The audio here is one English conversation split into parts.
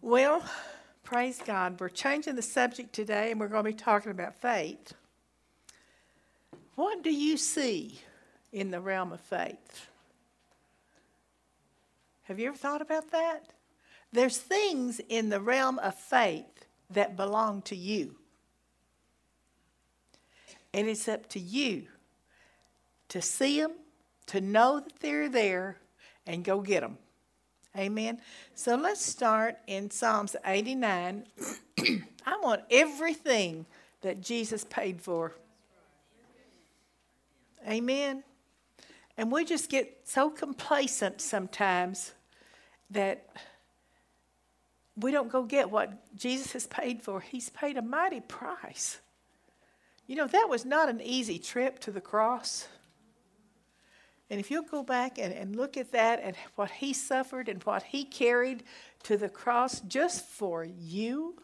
Well, praise God. We're changing the subject today and we're going to be talking about faith. What do you see in the realm of faith? Have you ever thought about that? There's things in the realm of faith that belong to you. And it's up to you to see them, to know that they're there, and go get them. Amen. So let's start in Psalms 89. I want everything that Jesus paid for. Amen. And we just get so complacent sometimes that we don't go get what Jesus has paid for. He's paid a mighty price. You know, that was not an easy trip to the cross. And if you'll go back and, and look at that and what he suffered and what he carried to the cross just for you,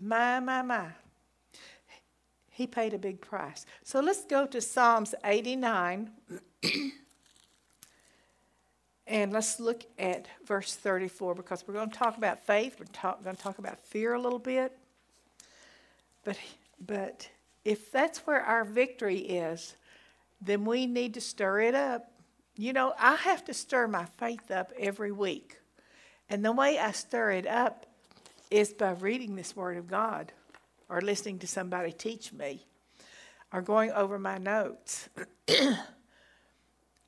my, my, my. He paid a big price. So let's go to Psalms 89. and let's look at verse 34 because we're going to talk about faith. We're talk, going to talk about fear a little bit. But, but if that's where our victory is, then we need to stir it up. You know, I have to stir my faith up every week. And the way I stir it up is by reading this Word of God or listening to somebody teach me or going over my notes.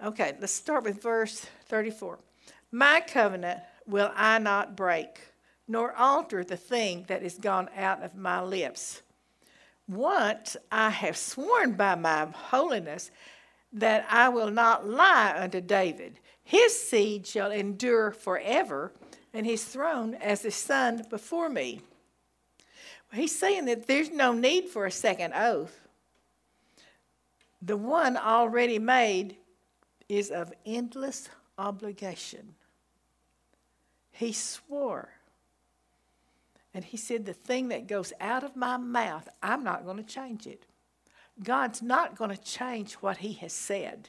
okay, let's start with verse 34. My covenant will I not break, nor alter the thing that is gone out of my lips. Once I have sworn by my holiness that I will not lie unto David. His seed shall endure forever, and his throne as the sun before me. He's saying that there's no need for a second oath. The one already made is of endless obligation. He swore and he said, The thing that goes out of my mouth, I'm not going to change it. God's not going to change what he has said.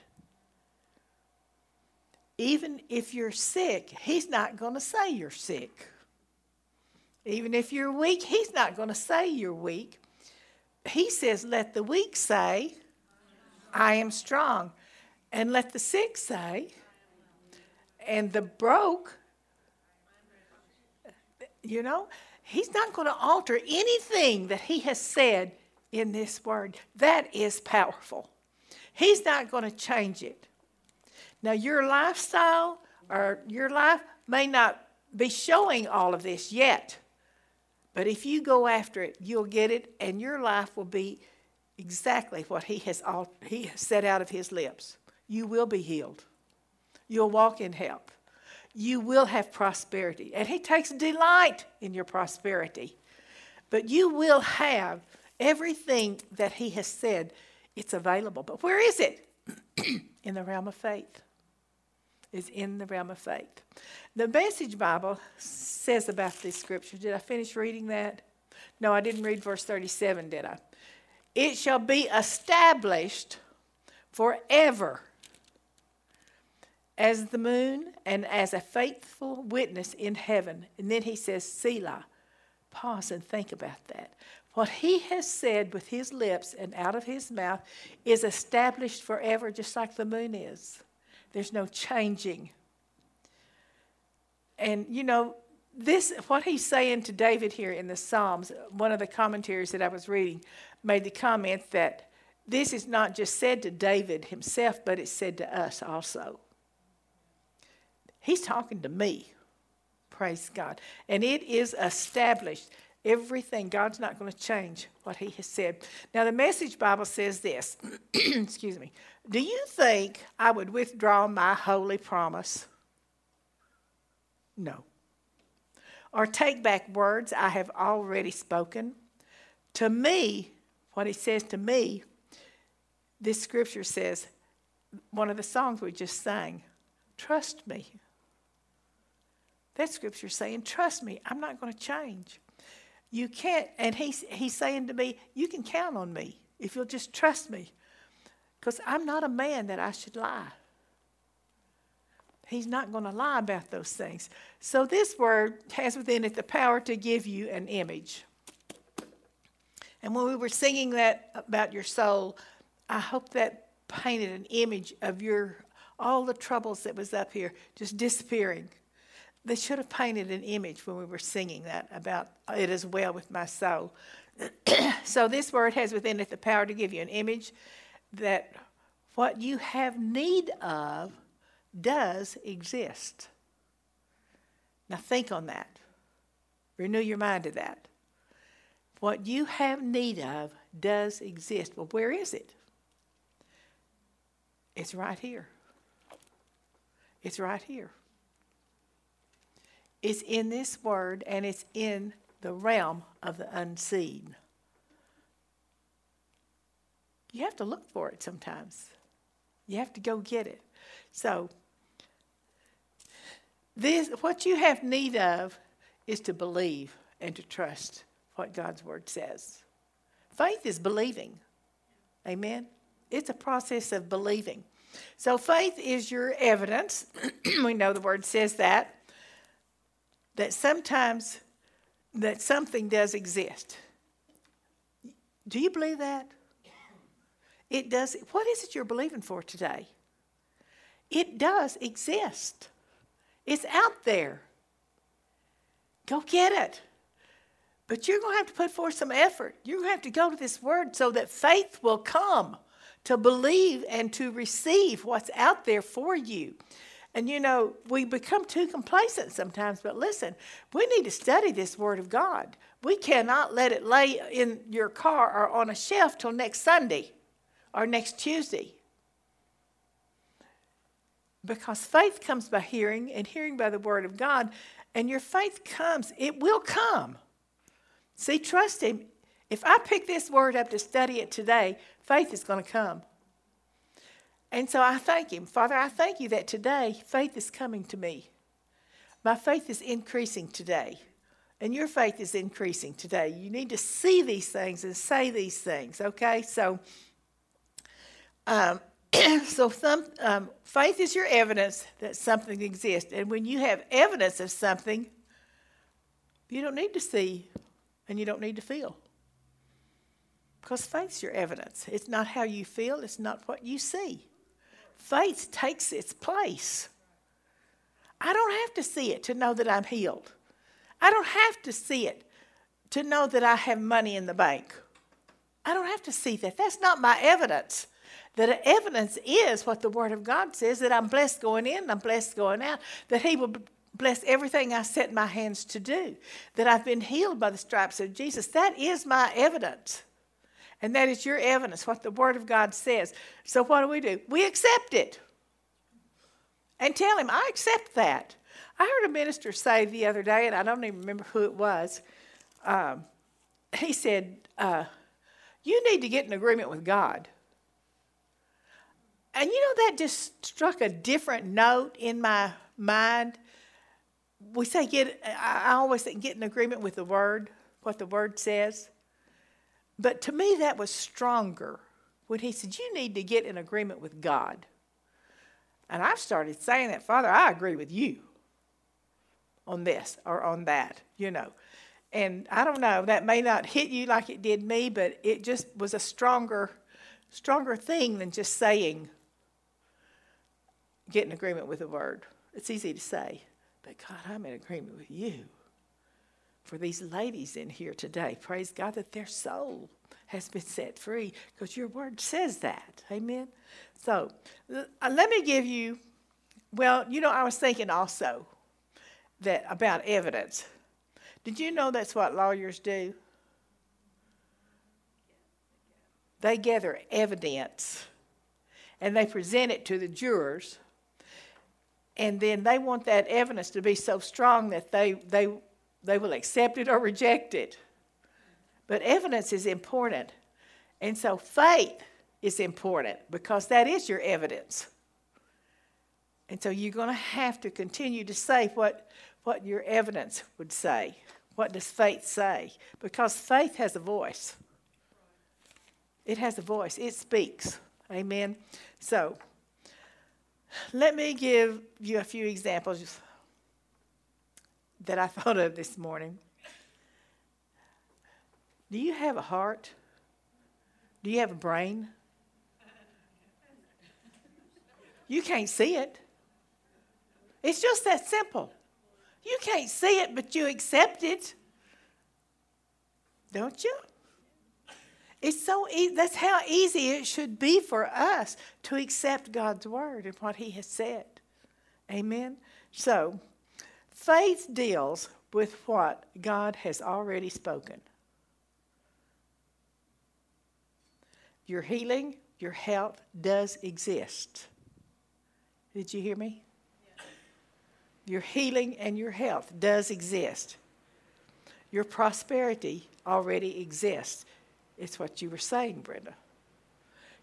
Even if you're sick, he's not going to say you're sick. Even if you're weak, he's not going to say you're weak. He says, Let the weak say, I am strong. And let the sick say, and the broke, you know, He's not going to alter anything that He has said in this word. That is powerful. He's not going to change it. Now, your lifestyle or your life may not be showing all of this yet, but if you go after it, you'll get it, and your life will be exactly what He has, all, he has said out of His lips. You will be healed, you'll walk in health you will have prosperity. And He takes delight in your prosperity. But you will have everything that He has said, it's available. But where is it? in the realm of faith. Is in the realm of faith. The Message Bible says about this scripture. Did I finish reading that? No, I didn't read verse 37, did I? It shall be established forever as the moon and as a faithful witness in heaven. And then he says, Selah. Pause and think about that. What he has said with his lips and out of his mouth is established forever, just like the moon is. There's no changing. And you know, this what he's saying to David here in the Psalms, one of the commentaries that I was reading made the comment that this is not just said to David himself, but it's said to us also. He's talking to me. Praise God. And it is established. Everything, God's not going to change what He has said. Now, the Message Bible says this Excuse me. Do you think I would withdraw my holy promise? No. Or take back words I have already spoken? To me, what He says to me, this scripture says, one of the songs we just sang, trust me. That scripture saying, trust me, I'm not going to change. You can't, and he's, he's saying to me, you can count on me if you'll just trust me. Because I'm not a man that I should lie. He's not going to lie about those things. So this word has within it the power to give you an image. And when we were singing that about your soul, I hope that painted an image of your all the troubles that was up here just disappearing. They should have painted an image when we were singing that about it as well with my soul. so this word has within it the power to give you an image that what you have need of does exist. Now think on that. Renew your mind to that. What you have need of does exist. Well, where is it? It's right here. It's right here. It's in this word and it's in the realm of the unseen. You have to look for it sometimes. You have to go get it. So, this, what you have need of is to believe and to trust what God's word says. Faith is believing. Amen? It's a process of believing. So faith is your evidence. we know the word says that. That sometimes that something does exist. Do you believe that? It does. What is it you're believing for today? It does exist. It's out there. Go get it. But you're going to have to put forth some effort. You're going to have to go to this word so that faith will come to believe and to receive what's out there for you. And you know, we become too complacent sometimes, but listen, we need to study this Word of God. We cannot let it lay in your car or on a shelf till next Sunday or next Tuesday. Because faith comes by hearing, and hearing by the Word of God, and your faith comes, it will come. See, trust Him. If I pick this word up to study it today, faith is going to come. And so I thank Him. Father, I thank you that today faith is coming to me. My faith is increasing today. And your faith is increasing today. You need to see these things and say these things, okay? So, um, so some, um, faith is your evidence that something exists. And when you have evidence of something, you don't need to see and you don't need to feel. Because faith's your evidence. It's not how you feel, it's not what you see. Faith takes its place. I don't have to see it to know that I'm healed. I don't have to see it to know that I have money in the bank. I don't have to see that. That's not my evidence. The evidence is what the Word of God says that I'm blessed going in, I'm blessed going out, that He will bless everything I set my hands to do, that I've been healed by the stripes of Jesus. That is my evidence. And that is your evidence, what the Word of God says. So what do we do? We accept it and tell Him, I accept that. I heard a minister say the other day, and I don't even remember who it was. Um, he said, uh, You need to get in agreement with God. And you know, that just struck a different note in my mind we say get, I always say get in agreement with the word, what the word says. But to me, that was stronger when he said, You need to get in agreement with God. And I've started saying that, Father, I agree with you on this or on that, you know. And I don't know, that may not hit you like it did me, but it just was a stronger, stronger thing than just saying, get in agreement with the word. It's easy to say. But God, I'm in agreement with you for these ladies in here today. Praise God that their soul has been set free because your word says that. Amen. So uh, let me give you, well, you know, I was thinking also that about evidence. Did you know that's what lawyers do? They gather evidence and they present it to the jurors and then they want that evidence to be so strong that they, they, they will accept it or reject it. But evidence is important. And so faith is important because that is your evidence. And so you're going to have to continue to say what, what your evidence would say. What does faith say? Because faith has a voice. It has a voice, it speaks. Amen. So, Let me give you a few examples that I thought of this morning. Do you have a heart? Do you have a brain? You can't see it. It's just that simple. You can't see it, but you accept it. Don't you? It's so easy. That's how easy it should be for us to accept God's word and what He has said. Amen. So, faith deals with what God has already spoken. Your healing, your health does exist. Did you hear me? Your healing and your health does exist. Your prosperity already exists. It's what you were saying, Brenda.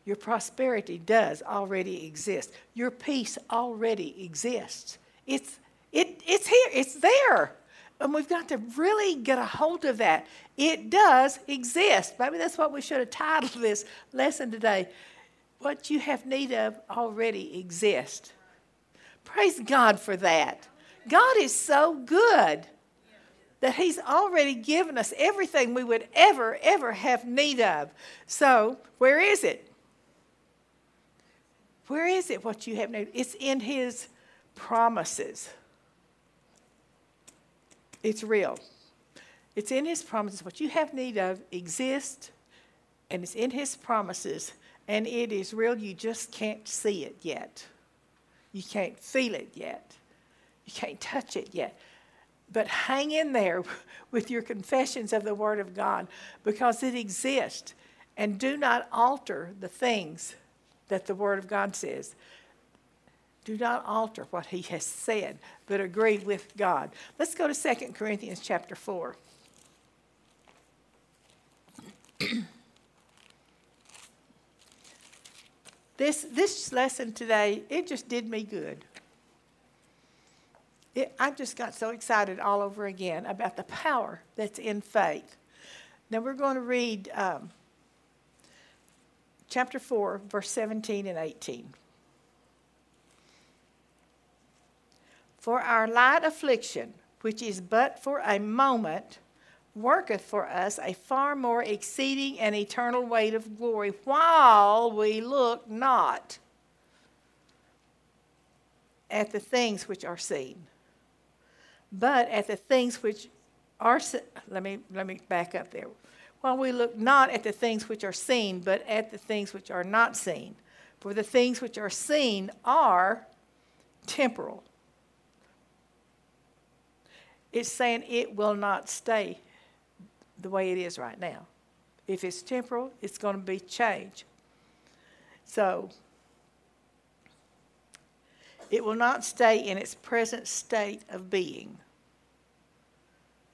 Your prosperity does already exist. Your peace already exists. It's, it, it's here, it's there. And we've got to really get a hold of that. It does exist. Maybe that's what we should have titled this lesson today. What you have need of already exists. Praise God for that. God is so good that He's already given us everything we would ever, ever have need of. So, where is it? Where is it what you have need? Of? It's in His promises. It's real. It's in His promises. What you have need of exists, and it's in His promises, and it is real. You just can't see it yet. You can't feel it yet. You can't touch it yet. But hang in there with your confessions of the Word of God because it exists. And do not alter the things that the Word of God says. Do not alter what He has said, but agree with God. Let's go to 2 Corinthians chapter 4. this, this lesson today, it just did me good it, I just got so excited all over again about the power that's in faith. Now we're going to read um, chapter 4, verse 17 and 18. For our light affliction, which is but for a moment, worketh for us a far more exceeding and eternal weight of glory, while we look not at the things which are seen but at the things which are let me let me back up there. While we look not at the things which are seen but at the things which are not seen. For the things which are seen are temporal it's saying it will not stay the way it is right now if it's temporal it's going to be changed so it will not stay in its present state of being.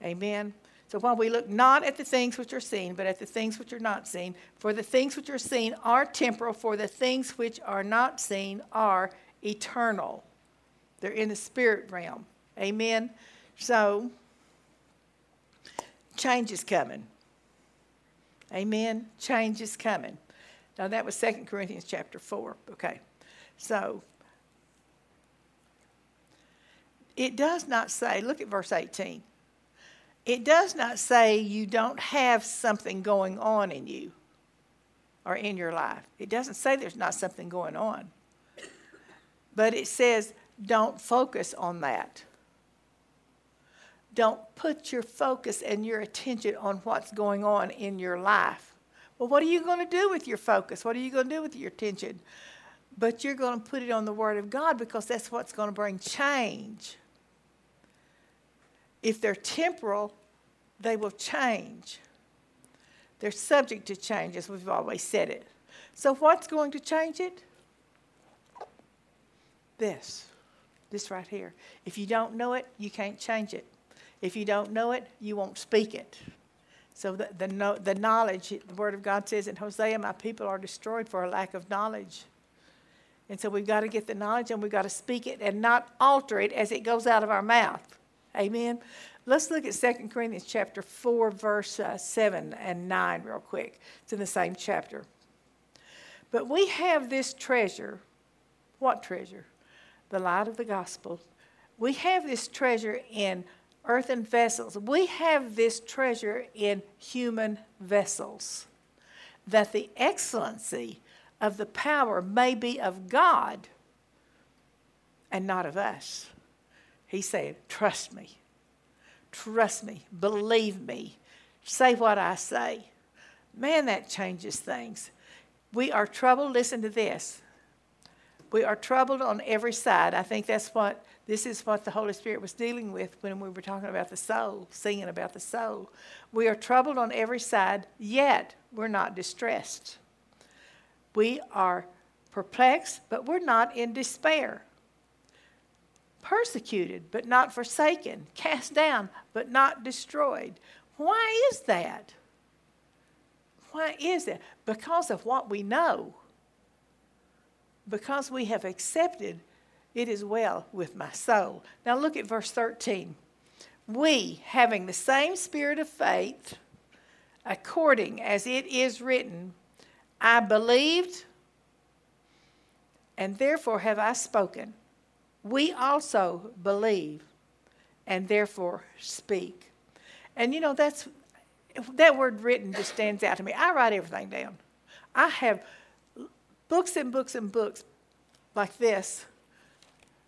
Amen. So while we look not at the things which are seen, but at the things which are not seen, for the things which are seen are temporal, for the things which are not seen are eternal. They're in the spirit realm. Amen. So change is coming. Amen. Change is coming. Now that was 2 Corinthians chapter 4. Okay. So it does not say, look at verse 18. It does not say you don't have something going on in you or in your life. It doesn't say there's not something going on. But it says don't focus on that. Don't put your focus and your attention on what's going on in your life. Well, what are you going to do with your focus? What are you going to do with your attention? But you're going to put it on the Word of God because that's what's going to bring change. If they're temporal, they will change. They're subject to change, as we've always said it. So, what's going to change it? This. This right here. If you don't know it, you can't change it. If you don't know it, you won't speak it. So, the, the, the knowledge, the Word of God says in Hosea, My people are destroyed for a lack of knowledge. And so we've got to get the knowledge and we've got to speak it and not alter it as it goes out of our mouth. Amen. Let's look at 2 Corinthians chapter 4, verse uh, 7 and 9 real quick. It's in the same chapter. But we have this treasure. What treasure? the light of the gospel. We have this treasure in earthen vessels. We have this treasure in human vessels. That the excellency of the power may be of God and not of us. He said, Trust me. Trust me. Believe me. Say what I say. Man, that changes things. We are troubled. Listen to this. We are troubled on every side. I think that's what this is what the Holy Spirit was dealing with when we were talking about the soul, singing about the soul. We are troubled on every side, yet we're not distressed. We are perplexed, but we're not in despair. Persecuted, but not forsaken. Cast down, but not destroyed. Why is that? Why is that? Because of what we know. Because we have accepted it is well with my soul. Now look at verse 13. We, having the same spirit of faith, according as it is written, I believed, and therefore have I spoken. We also believe, and therefore speak. And you know, that's that word written just stands out to me. I write everything down. I have books and books and books like this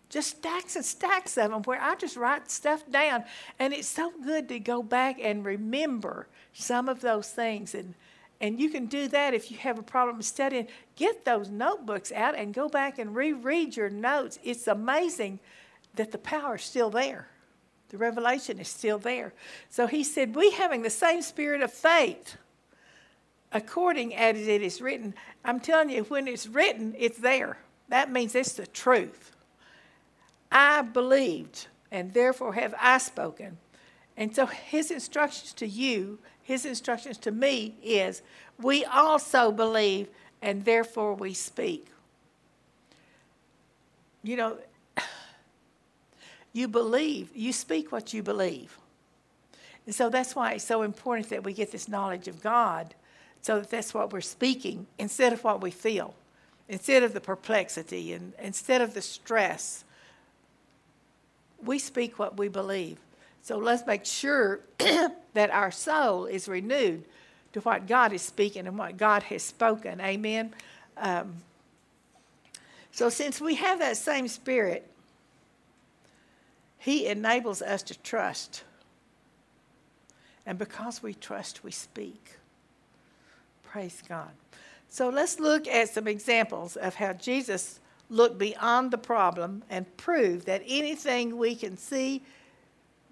just stacks and stacks of them where I just write stuff down. And it's so good to go back and remember some of those things. And, and you can do that if you have a problem studying. Get those notebooks out and go back and reread your notes. It's amazing that the power is still there. The revelation is still there. So he said, We having the same spirit of faith, according as it is written. I'm telling you, when it's written, it's there. That means it's the truth. I believed, and therefore have I spoken. And so his instructions to you, his instructions to me is we also believe, and therefore we speak. You know, you believe, you speak what you believe. And so that's why it's so important that we get this knowledge of God so that that's what we're speaking instead of what we feel, instead of the perplexity, and instead of the stress we speak what we believe. So let's make sure that our soul is renewed to what God is speaking and what God has spoken. Amen. Um, so, since we have that same spirit, He enables us to trust. And because we trust, we speak. Praise God. So, let's look at some examples of how Jesus look beyond the problem and prove that anything we can see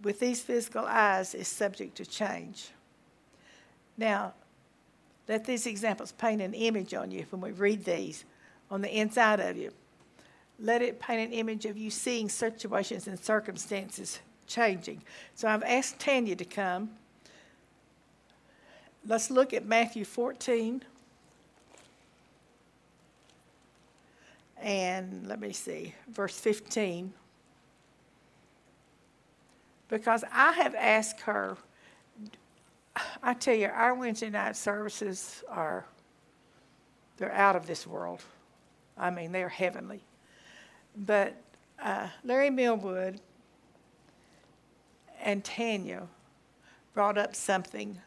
with these physical eyes is subject to change. Now, let these examples paint an image on you when we read these on the inside of you. Let it paint an image of you seeing situations and circumstances changing. So I've asked Tanya to come. Let's look at Matthew 14. And let me see, verse 15. Because I have asked her, I tell you, our Wednesday night services are, they're out of this world. I mean, they're heavenly. But uh, Larry Millwood and Tanya brought up something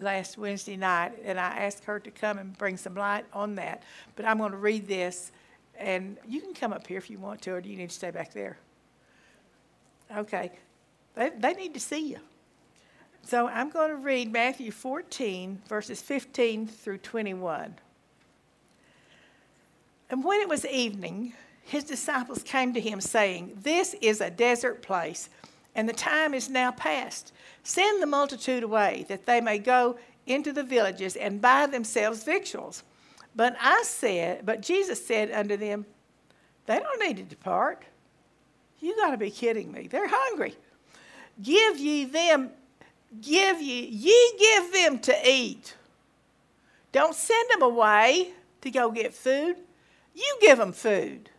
last Wednesday night, and I asked her to come and bring some light on that. But I'm going to read this and you can come up here if you want to, or do you need to stay back there? Okay. They, they need to see you. So I'm going to read Matthew 14, verses 15 through 21. And when it was evening, his disciples came to him, saying, This is a desert place, and the time is now past. Send the multitude away, that they may go into the villages and buy themselves victuals. But I said, but Jesus said unto them, They don't need to depart. You got to be kidding me. They're hungry. Give ye them, give ye, ye give them to eat. Don't send them away to go get food. You give them food.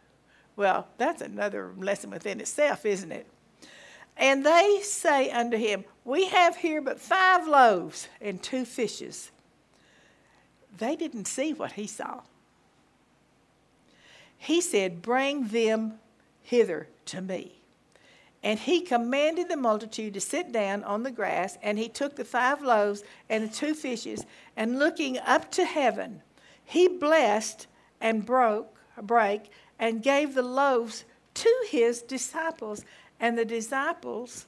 Well, that's another lesson within itself, isn't it? And they say unto him, We have here but five loaves and two fishes they didn't see what he saw. He said, Bring them hither to me. And he commanded the multitude to sit down on the grass, and he took the five loaves and the two fishes, and looking up to heaven, he blessed and broke, break, and gave the loaves to his disciples, and the disciples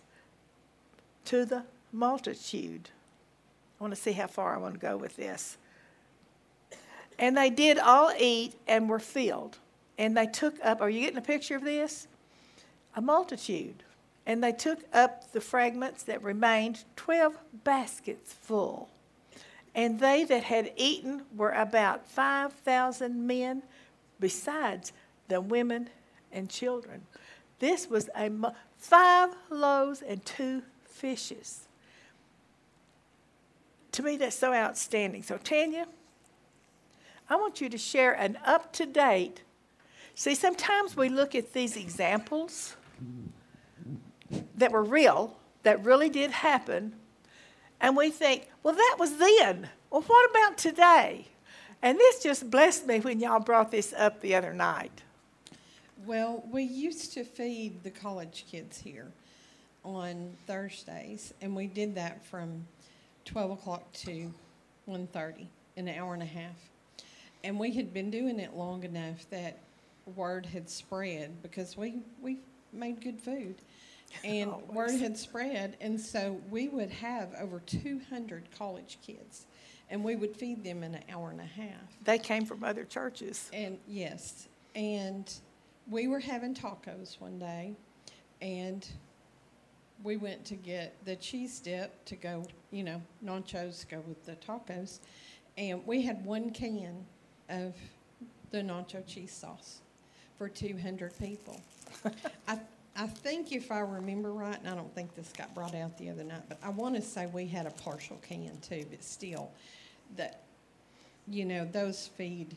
to the multitude. I want to see how far I want to go with this. And they did all eat and were filled. And they took up, are you getting a picture of this? A multitude. And they took up the fragments that remained, 12 baskets full. And they that had eaten were about 5,000 men, besides the women and children. This was a five loaves and two fishes. To me, that's so outstanding. So, Tanya, I want you to share an up to date. See, sometimes we look at these examples that were real, that really did happen, and we think, well, that was then. Well, what about today? And this just blessed me when y'all brought this up the other night. Well, we used to feed the college kids here on Thursdays, and we did that from 12 o'clock to 1.30, an hour and a half. And we had been doing it long enough that word had spread because we, we made good food. And Always. word had spread, and so we would have over 200 college kids, and we would feed them in an hour and a half. They came from other churches. And yes, and we were having tacos one day, and we went to get the cheese dip to go, you know, nachos go with the tacos, and we had one can of the nacho cheese sauce for 200 people. I, I think if I remember right, and I don't think this got brought out the other night, but I want to say we had a partial can too, but still, that, you know, those feed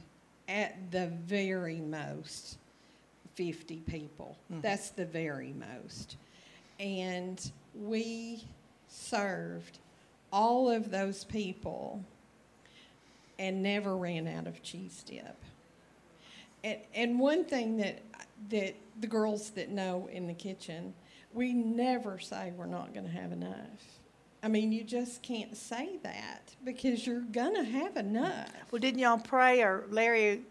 at the very most 50 people. Mm-hmm. That's the very most. And we served all of those people and never ran out of cheese dip. And, and one thing that, that the girls that know in the kitchen, we never say we're not going to have enough. I mean, you just can't say that because you're going to have enough. Well, didn't y'all pray, or Larry,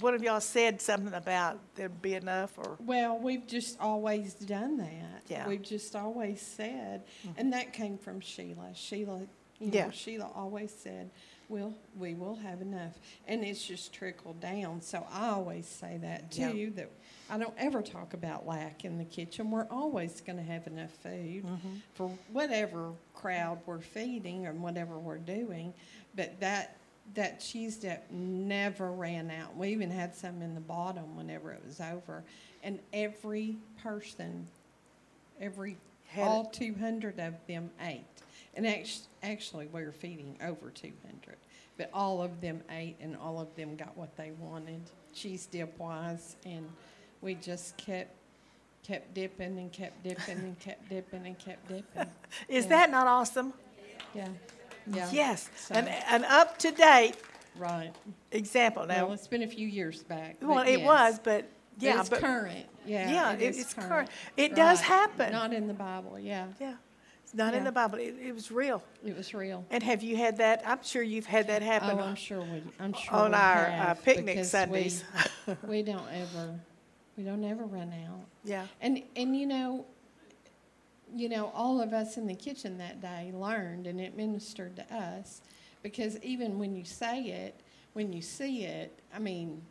one of y'all said something about there'd be enough, or Well, we've just always done that. Yeah. We've just always said, mm-hmm. and that came from Sheila. Sheila, you know, Yeah. Sheila always said, "Well, we will have enough," and it's just trickled down. So I always say that Yeah. too. That I don't ever talk about lack in the kitchen. We're always going to have enough food Mm-hmm. for whatever crowd we're feeding and whatever we're doing. But that that cheese dip never ran out. We even had some in the bottom whenever it was over, and every person, every Had all 200 of them ate. And act- actually, we were feeding over 200, but all of them ate, and all of them got what they wanted, cheese dip wise, and we just kept kept dipping and kept dipping and kept dipping and kept dipping. is Yeah. that not awesome? Yeah. Yeah. Yes, So- an, an up to date Right. example. Now Well, it's been a few years back. well, it yes. was, but But yeah, it's but current. Yeah. yeah, it it's current. It does happen. Not in the Bible. Yeah. yeah, it's not in Yeah. the Bible. It, it was real. It was real. And have you had that? I'm sure you've had that happen Oh, I'm sure we. I'm sure on we our uh, have, picnic because Sundays. We, we don't ever, we don't ever run out. yeah, And and you know, you know, all of us in the kitchen that day learned, and it ministered to us, because even when you say it, when you see it, I mean,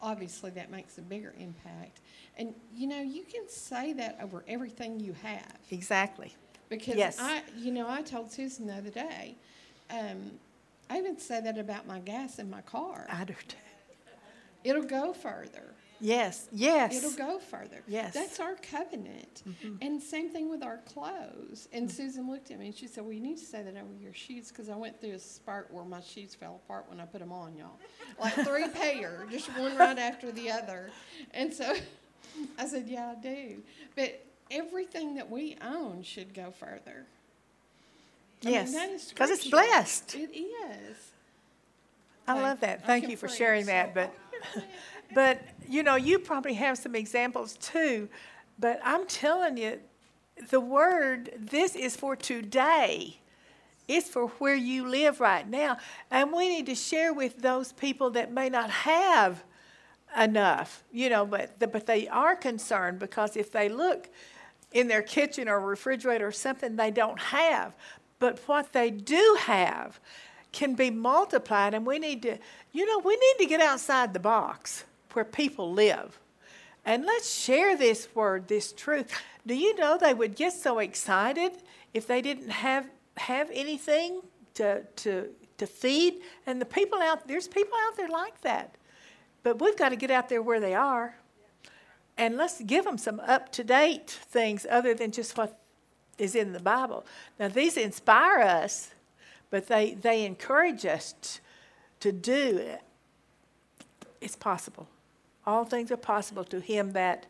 obviously that makes a bigger impact. And you know, you can say that over everything you have. exactly. Because Yes. I, you know, I told Susan the other day, um, I even say that about my gas in my car. I do too. It'll go further. Yes, yes. It'll go further. Yes. That's our covenant. And same thing with our clothes. And Susan looked at me and she said, Well, you need to say that over your shoes because I went through a spurt where my shoes fell apart when I put them on, y'all. Like three pair, just one right after the other. And so I said, Yeah, I do. But everything that we own should go further. I Yes, that is 'cause it's blessed. It is. I Like, love that. Thank you for sharing so- that. But but you know, you probably have some examples too. But I'm telling you, the word, this is for today. It's for where you live right now. And we need to share with those people that may not have enough, you know, but, the, but they are concerned because if they look in their kitchen or refrigerator or something they don't have, but what they do have can be multiplied, and we need to, you know, we need to get outside the box where people live. And let's share this word, this truth. Do you know they would get so excited if they didn't have have anything to to to feed? And the people out there's people out there like that. But we've got to get out there where they are. And let's give them some up to date things other than just what is in the Bible. Now, these inspire us, but they, they encourage us t- to do it. It's possible. All things are possible to him that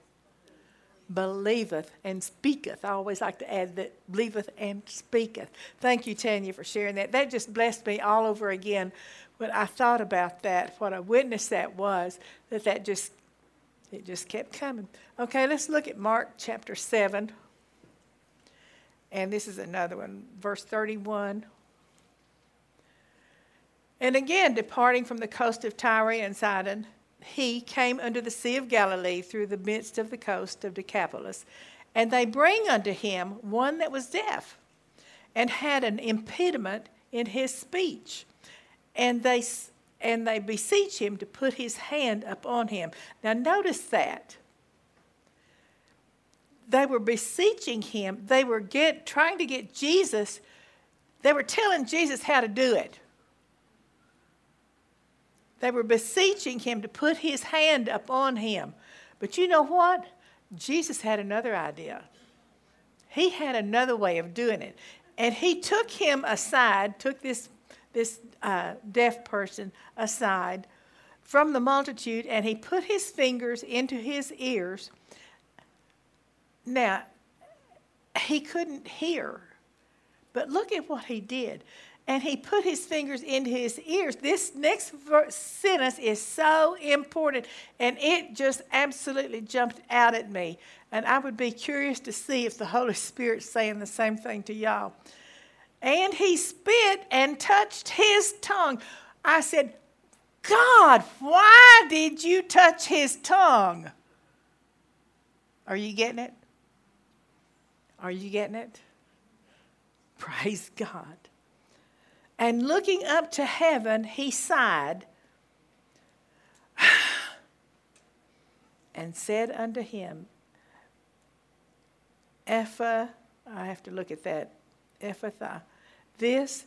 believeth and speaketh. I always like to add that believeth and speaketh. Thank you, Tanya, for sharing that. That just blessed me all over again when I thought about that, what a witness that was, that that just, it just kept coming. Okay, let's look at Mark chapter 7. And this is another one, verse 31. And again, departing from the coast of Tyre and Sidon, he came unto the Sea of Galilee through the midst of the coast of Decapolis. And they bring unto him one that was deaf and had an impediment in his speech. And they, and they beseech him to put his hand upon him. Now, notice that. They were beseeching him. They were get, trying to get Jesus, they were telling Jesus how to do it. They were beseeching him to put his hand upon him. But you know what? Jesus had another idea. He had another way of doing it. And he took him aside, took this, this uh, deaf person aside from the multitude, and he put his fingers into his ears. Now, he couldn't hear, but look at what he did and he put his fingers into his ears. This next verse, sentence is so important, and it just absolutely jumped out at me. And I would be curious to see if the Holy Spirit's saying the same thing to y'all. And he spit and touched his tongue. I said, God, why did you touch his tongue? Are you getting it? Are you getting it? Praise God. And looking up to heaven, he sighed and said unto him, Epha, I have to look at that, Ephphatha, this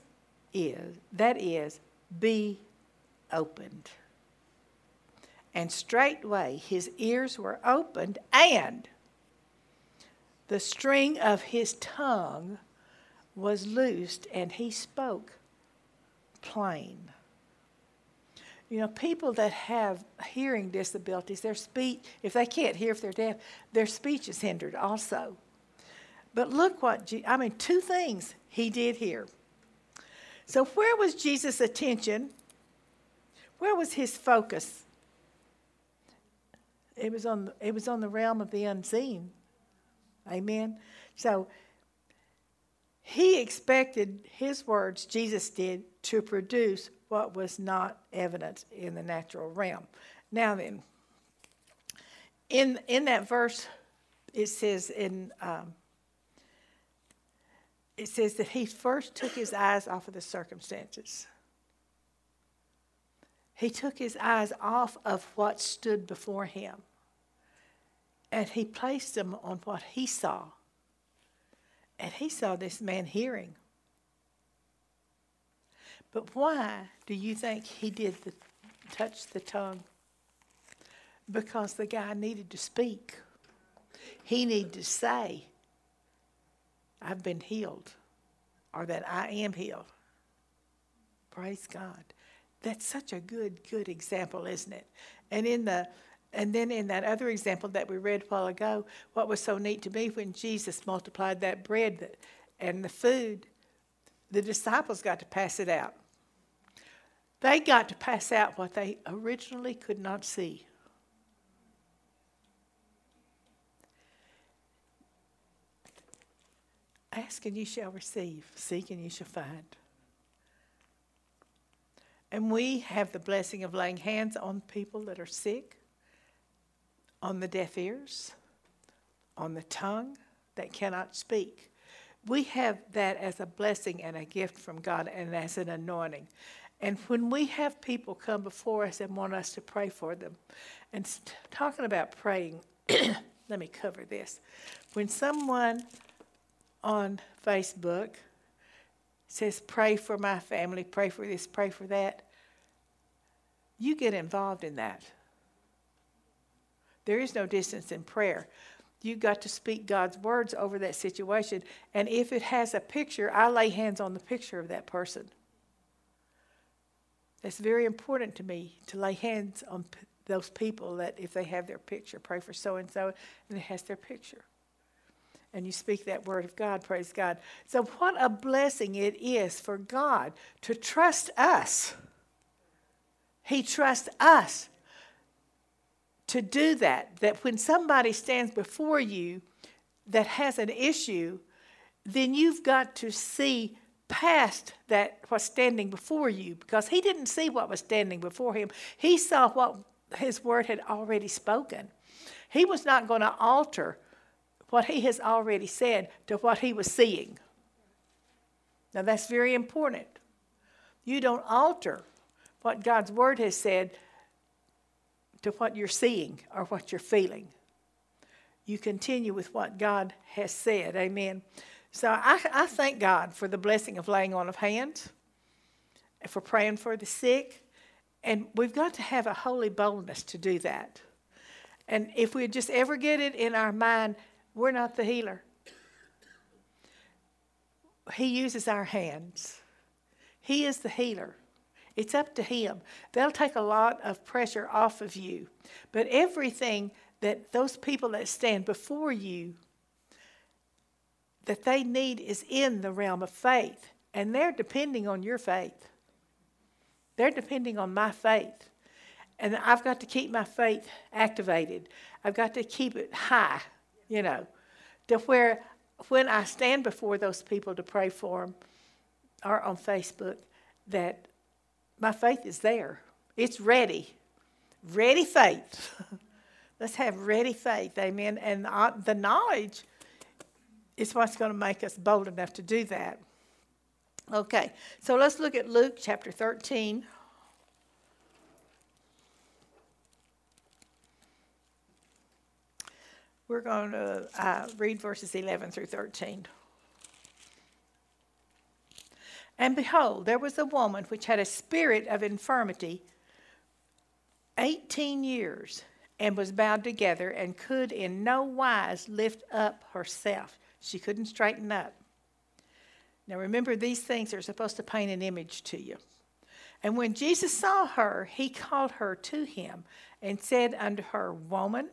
is, that is, be opened. And straightway his ears were opened, and the string of his tongue was loosed, and he spoke plain. You know, people that have hearing disabilities, their speech, if they can't hear, if they're deaf, their speech is hindered also. But look what, I mean, two things he did here. So, where was Jesus' attention? Where was his focus? It was on, it was on the realm of the unseen. Amen. So, he expected his words, Jesus did, to produce what was not evident in the natural realm. Now then, in, in that verse, it says in um, it says that he first took his eyes off of the circumstances. He took his eyes off of what stood before him, and he placed them on what he saw and he saw this man hearing. But why do you think he did the, touch the tongue? Because the guy needed to speak. He needed to say, I've been healed, or that I am healed. Praise God. That's such a good, good example, isn't it? And in the and then in that other example that we read a while ago, what was so neat to me when Jesus multiplied that bread and the food, the disciples got to pass it out. They got to pass out what they originally could not see. Ask and you shall receive, seek and you shall find. And we have the blessing of laying hands on people that are sick, on the deaf ears, on the tongue that cannot speak. We have that as a blessing and a gift from God and as an anointing. And when we have people come before us and want us to pray for them, and talking about praying, let me cover this. When someone on Facebook says, Pray for my family, pray for this, pray for that, you get involved in that. There is no distance in prayer. You've got to speak God's words over that situation. And if it has a picture, I lay hands on the picture of that person. It's very important to me to lay hands on p- those people that if they have their picture, pray for so and so, and it has their picture and you speak that word of God, praise God. So, what a blessing it is for God to trust us. He trusts us to do that. That when somebody stands before you that has an issue, then you've got to see past that what's standing before you because he didn't see what was standing before him. He saw what his word had already spoken. He was not going to alter what he has already said to what he was seeing. Now, that's very important. You don't alter what God's word has said to what you're seeing or what you're feeling. You continue with what God has said. Amen. So I, I thank God for the blessing of laying on of hands, for praying for the sick. And we've got to have a holy boldness to do that. And if we just ever get it in our mind, we're not the healer. He uses our hands. He is the healer. It's up to Him. They'll take a lot of pressure off of you. But everything that those people that stand before you that they need is in the realm of faith. And they're depending on your faith. They're depending on my faith. And I've got to keep my faith activated. I've got to keep it high you know, to where when I stand before those people to pray for them or on Facebook, that my faith is there. It's ready. Ready faith. Let's have ready faith. Amen. And the knowledge is what's going to make us bold enough to do that. Okay, so let's look at Luke chapter 13. We're going to uh, read verses 11 through 13. And behold, there was a woman which had a spirit of infirmity 18 years and was bowed together and could in no wise lift up herself. She couldn't straighten up. Now remember, these things are supposed to paint an image to you. And when Jesus saw her, he called her to him and said unto her, Woman,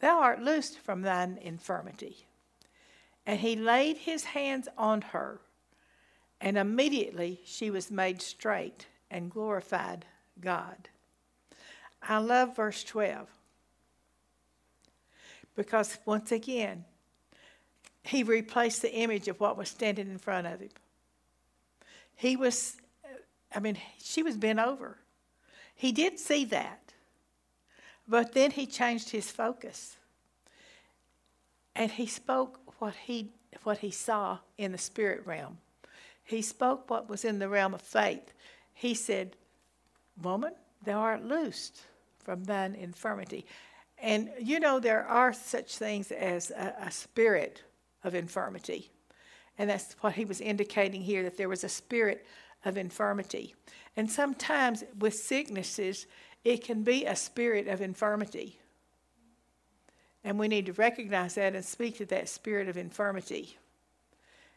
Thou art loosed from thine infirmity. And he laid his hands on her, and immediately she was made straight and glorified God. I love verse 12 because once again, he replaced the image of what was standing in front of him. He was, I mean, she was bent over. He did see that. But then he changed his focus. And he spoke what he, what he saw in the spirit realm. He spoke what was in the realm of faith. He said, Woman, thou art loosed from thine infirmity. And you know, there are such things as a, a spirit of infirmity. And that's what he was indicating here that there was a spirit of infirmity. And sometimes with sicknesses, it can be a spirit of infirmity. And we need to recognize that and speak to that spirit of infirmity.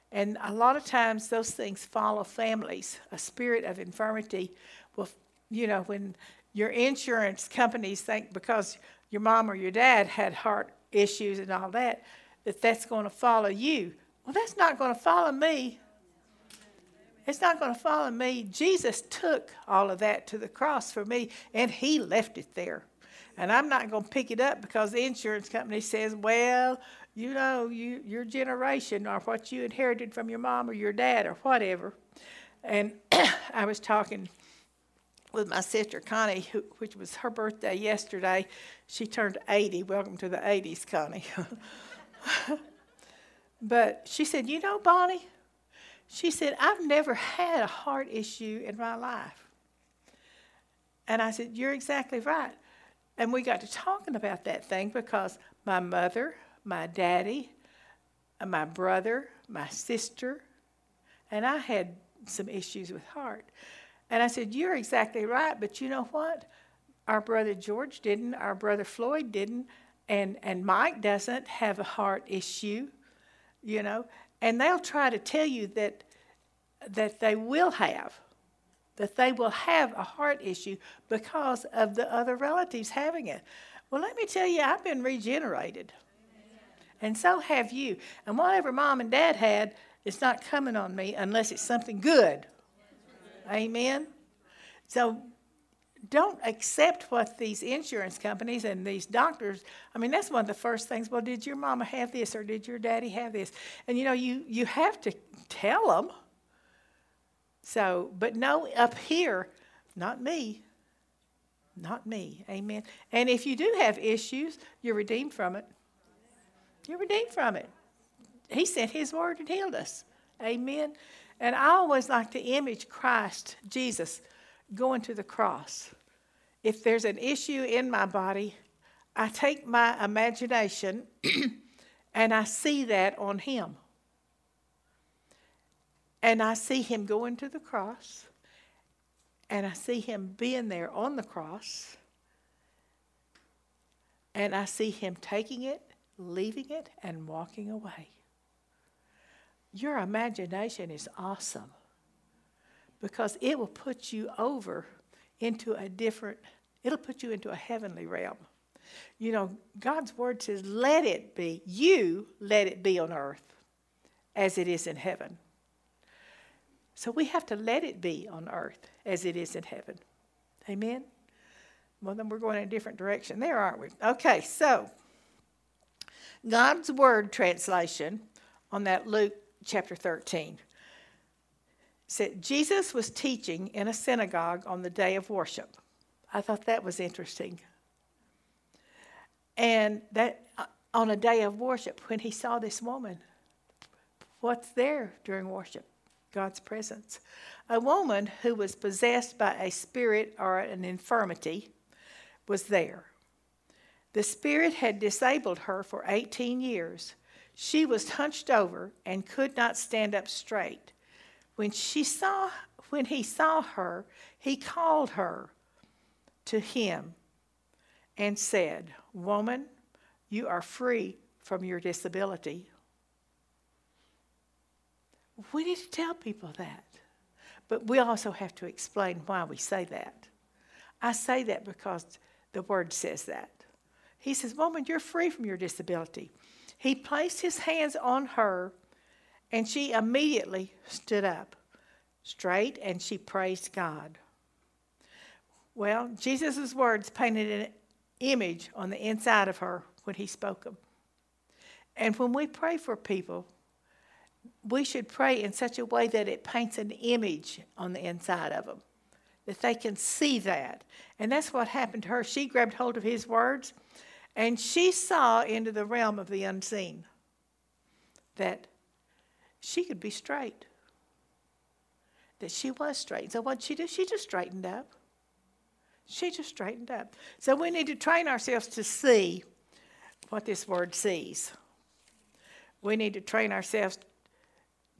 And a lot of times those things follow families. A spirit of infirmity will, you know, when your insurance companies think because your mom or your dad had heart issues and all that, that that's going to follow you. Well, that's not going to follow me. It's not going to follow me. Jesus took all of that to the cross for me, and He left it there. And I'm not going to pick it up because the insurance company says, well, you know, you, your generation or what you inherited from your mom or your dad or whatever. And I was talking with my sister Connie, who, which was her birthday yesterday. She turned 80. Welcome to the 80s, Connie. but she said, You know, Bonnie, she said, I've never had a heart issue in my life. And I said, You're exactly right. And we got to talking about that thing because my mother, my daddy, my brother, my sister, and I had some issues with heart. And I said, You're exactly right, but you know what? Our brother George didn't, our brother Floyd didn't, and, and Mike doesn't have a heart issue, you know. And they'll try to tell you that that they will have, that they will have a heart issue because of the other relatives having it. Well, let me tell you, I've been regenerated. And so have you. And whatever mom and dad had, it's not coming on me unless it's something good. Amen? So don't accept what these insurance companies and these doctors i mean that's one of the first things well did your mama have this or did your daddy have this? And you know you you have to tell them so but no up here not me. Not me. Amen. And if you do have issues you're redeemed from it. You're redeemed from it. He sent his word and healed us. Amen. And I always like to image Christ, Jesus, going to the cross. If there's an issue in my body, I take my imagination and I see that on him. And I see him going to the cross, and I see him being there on the cross, and I see him taking it, leaving it, and walking away. Your imagination is awesome because it will put you over into a different, it'll put you into a heavenly realm. You know, God's word says, let it be, you let it be on earth as it is in heaven. So we have to let it be on earth as it is in heaven. Amen? Well, then we're going in a different direction there, aren't we? Okay, so God's Word translation on that Luke chapter 13 Jesus was teaching in a synagogue on the day of worship. I thought that was interesting. And that uh, on a day of worship, when he saw this woman, what's there during worship? God's presence. A woman who was possessed by a spirit or an infirmity was there. The spirit had disabled her for 18 years. She was hunched over and could not stand up straight. When, she saw, when he saw her, he called her to him and said, Woman, you are free from your disability. We need to tell people that. But we also have to explain why we say that. I say that because the word says that. He says, Woman, you're free from your disability. He placed his hands on her, and she immediately stood up straight and she praised God. Well, Jesus' words painted an image on the inside of her when he spoke them. And when we pray for people, we should pray in such a way that it paints an image on the inside of them, that they can see that. And that's what happened to her. She grabbed hold of his words and she saw into the realm of the unseen that she could be straight, that she was straight. So what she did, she just straightened up. She just straightened up. So we need to train ourselves to see what this word sees. We need to train ourselves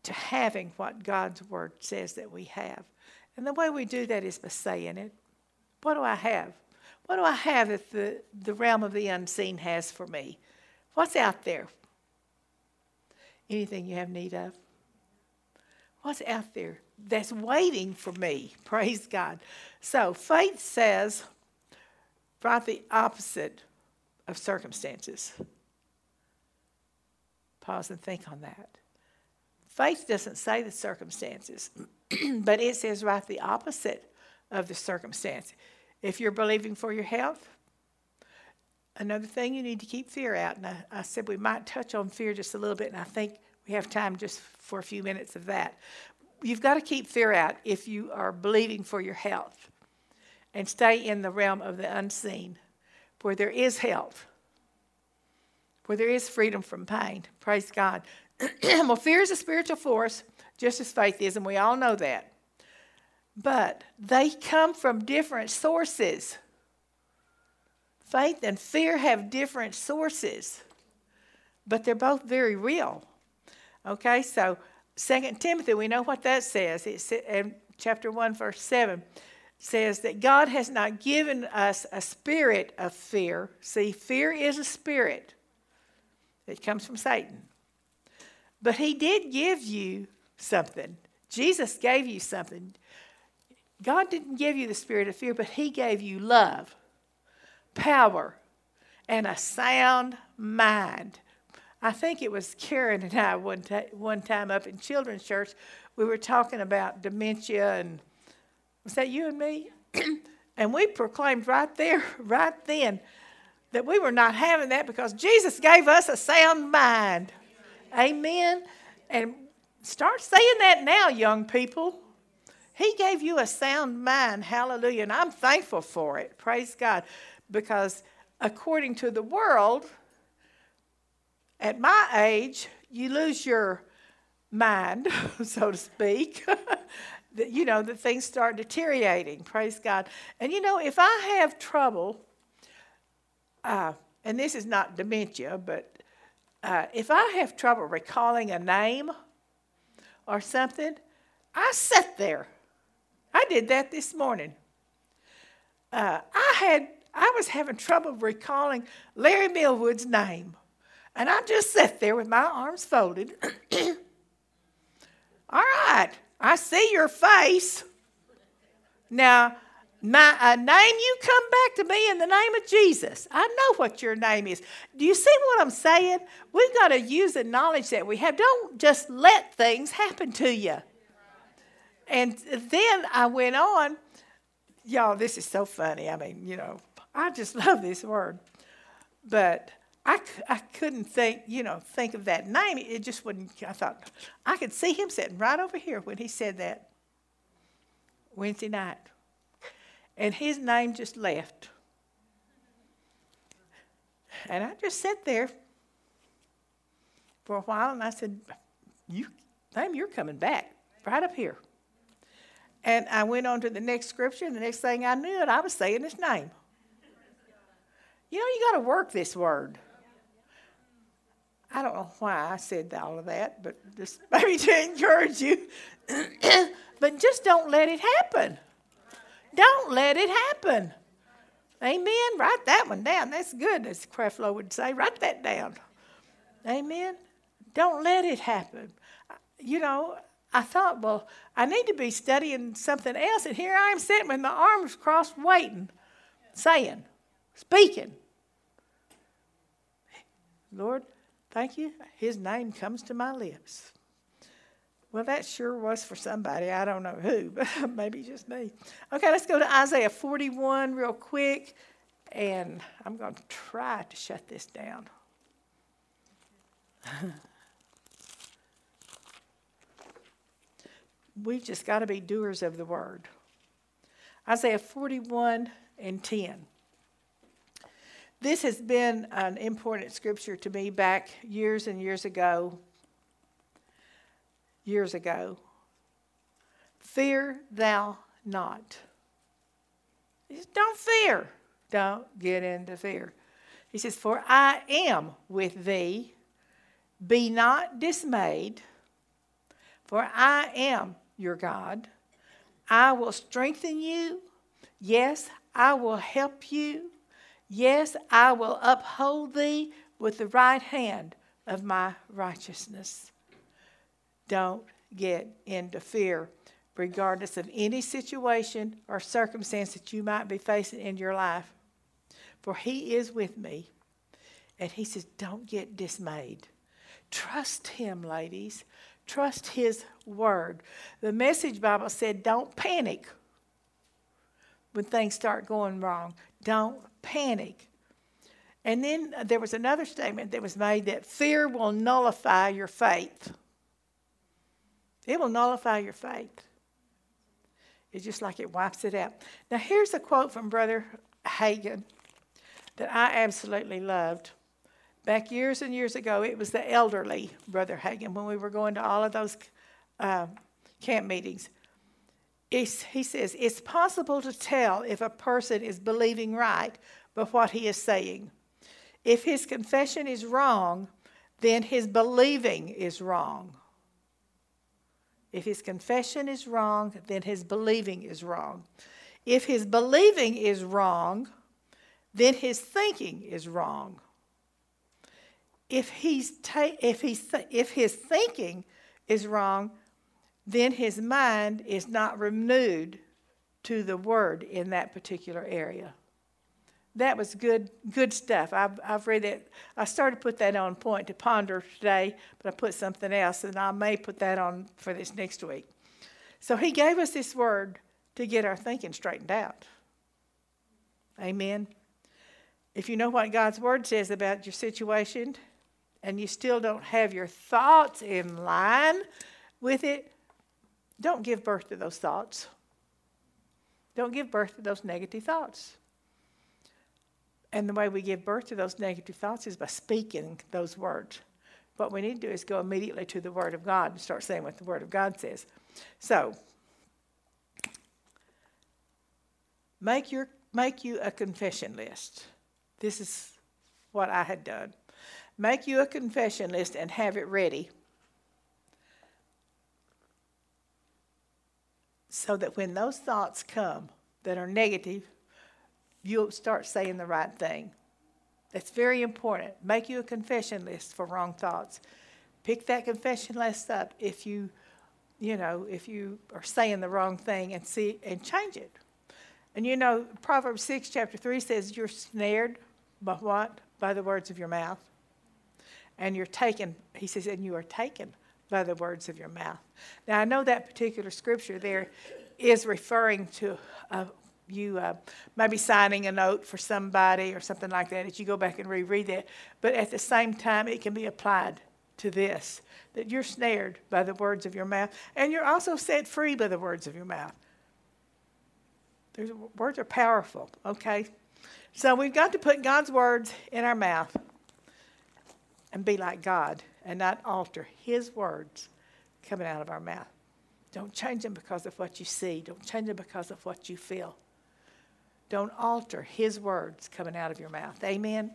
to having what God's word says that we have. And the way we do that is by saying it. What do I have? What do I have that the, the realm of the unseen has for me? What's out there? Anything you have need of? What's out there that's waiting for me? Praise God. So faith says right the opposite of circumstances. Pause and think on that. Faith doesn't say the circumstances, but it says right the opposite of the circumstance. If you're believing for your health, another thing you need to keep fear out. And I, I said we might touch on fear just a little bit, and I think we have time just for a few minutes of that. You've got to keep fear out if you are believing for your health and stay in the realm of the unseen where there is health, where there is freedom from pain. Praise God. well, fear is a spiritual force, just as faith is, and we all know that. But they come from different sources. Faith and fear have different sources, but they're both very real. Okay, so Second Timothy, we know what that says. It's in chapter 1, verse 7 says that God has not given us a spirit of fear. See, fear is a spirit, it comes from Satan. But He did give you something. Jesus gave you something. God didn't give you the spirit of fear, but He gave you love, power, and a sound mind. I think it was Karen and I one, ta- one time up in children's church. We were talking about dementia and was that you and me? and we proclaimed right there, right then, that we were not having that because Jesus gave us a sound mind. Amen. And start saying that now, young people. He gave you a sound mind. Hallelujah. And I'm thankful for it. Praise God. Because according to the world, at my age, you lose your mind, so to speak. that, you know, that things start deteriorating. Praise God. And you know, if I have trouble, uh, and this is not dementia, but uh, if I have trouble recalling a name or something, I sit there. I did that this morning. Uh, I had I was having trouble recalling Larry Millwood's name, and I just sat there with my arms folded. All right, I see your face. Now, my name you come back to me in the name of Jesus. I know what your name is. Do you see what I'm saying? We've got to use the knowledge that we have. Don't just let things happen to you. And then I went on. Y'all, this is so funny. I mean, you know, I just love this word. But I, I couldn't think, you know, think of that name. It just wouldn't, I thought, I could see him sitting right over here when he said that Wednesday night. And his name just left. And I just sat there for a while and I said, You, name, you're coming back right up here. And I went on to the next scripture, and the next thing I knew it, I was saying his name. You know, you got to work this word. I don't know why I said all of that, but just maybe to encourage you. but just don't let it happen. Don't let it happen. Amen. Write that one down. That's good, as Creflo would say. Write that down. Amen. Don't let it happen. You know, I thought, well, I need to be studying something else, and here I am sitting with my arms crossed, waiting, saying, speaking. Lord, Thank you. His name comes to my lips. Well, that sure was for somebody. I don't know who, but maybe just me. Okay, let's go to Isaiah 41 real quick, and I'm going to try to shut this down. We've just got to be doers of the word. Isaiah 41 and 10. This has been an important scripture to me back years and years ago. Years ago. Fear thou not. He says, Don't fear. Don't get into fear. He says, For I am with thee. Be not dismayed, for I am your God. I will strengthen you. Yes, I will help you. Yes, I will uphold thee with the right hand of my righteousness. Don't get into fear, regardless of any situation or circumstance that you might be facing in your life. For he is with me. And he says, Don't get dismayed. Trust him, ladies. Trust His word. The Message Bible said, don't panic when things start going wrong. Don't panic. And then there was another statement that was made that fear will nullify your faith. It will nullify your faith. It's just like it wipes it out. Now, here's a quote from Brother Hagin that I absolutely loved. Back years and years ago, it was the elderly Brother Hagin when we were going to all of those uh, camp meetings. It's, he says, It's possible to tell if a person is believing right by what he is saying. If his confession is wrong, then his believing is wrong. If his confession is wrong, then his believing is wrong. If his believing is wrong, then his thinking is wrong. If, he's ta- if, he's th- if his thinking is wrong, then his mind is not renewed to the word in that particular area. That was good, good stuff. I've, I've read it. I started to put that on point to ponder today, but I put something else, and I may put that on for this next week. So he gave us this word to get our thinking straightened out. Amen. If you know what God's word says about your situation, and you still don't have your thoughts in line with it, don't give birth to those thoughts. Don't give birth to those negative thoughts. And the way we give birth to those negative thoughts is by speaking those words. What we need to do is go immediately to the Word of God and start saying what the Word of God says. So, make, your, make you a confession list. This is what I had done. Make you a confession list and have it ready so that when those thoughts come that are negative, you'll start saying the right thing. That's very important. Make you a confession list for wrong thoughts. Pick that confession list up if you, you know, if you are saying the wrong thing and see and change it. And you know, Proverbs 6, chapter 3 says, You're snared by what? By the words of your mouth. And you're taken, he says, and you are taken by the words of your mouth. Now, I know that particular scripture there is referring to a you uh, maybe signing a note for somebody or something like that, that you go back and reread that. But at the same time, it can be applied to this that you're snared by the words of your mouth, and you're also set free by the words of your mouth. There's, words are powerful, okay? So we've got to put God's words in our mouth and be like God and not alter His words coming out of our mouth. Don't change them because of what you see, don't change them because of what you feel. Don't alter his words coming out of your mouth. Amen.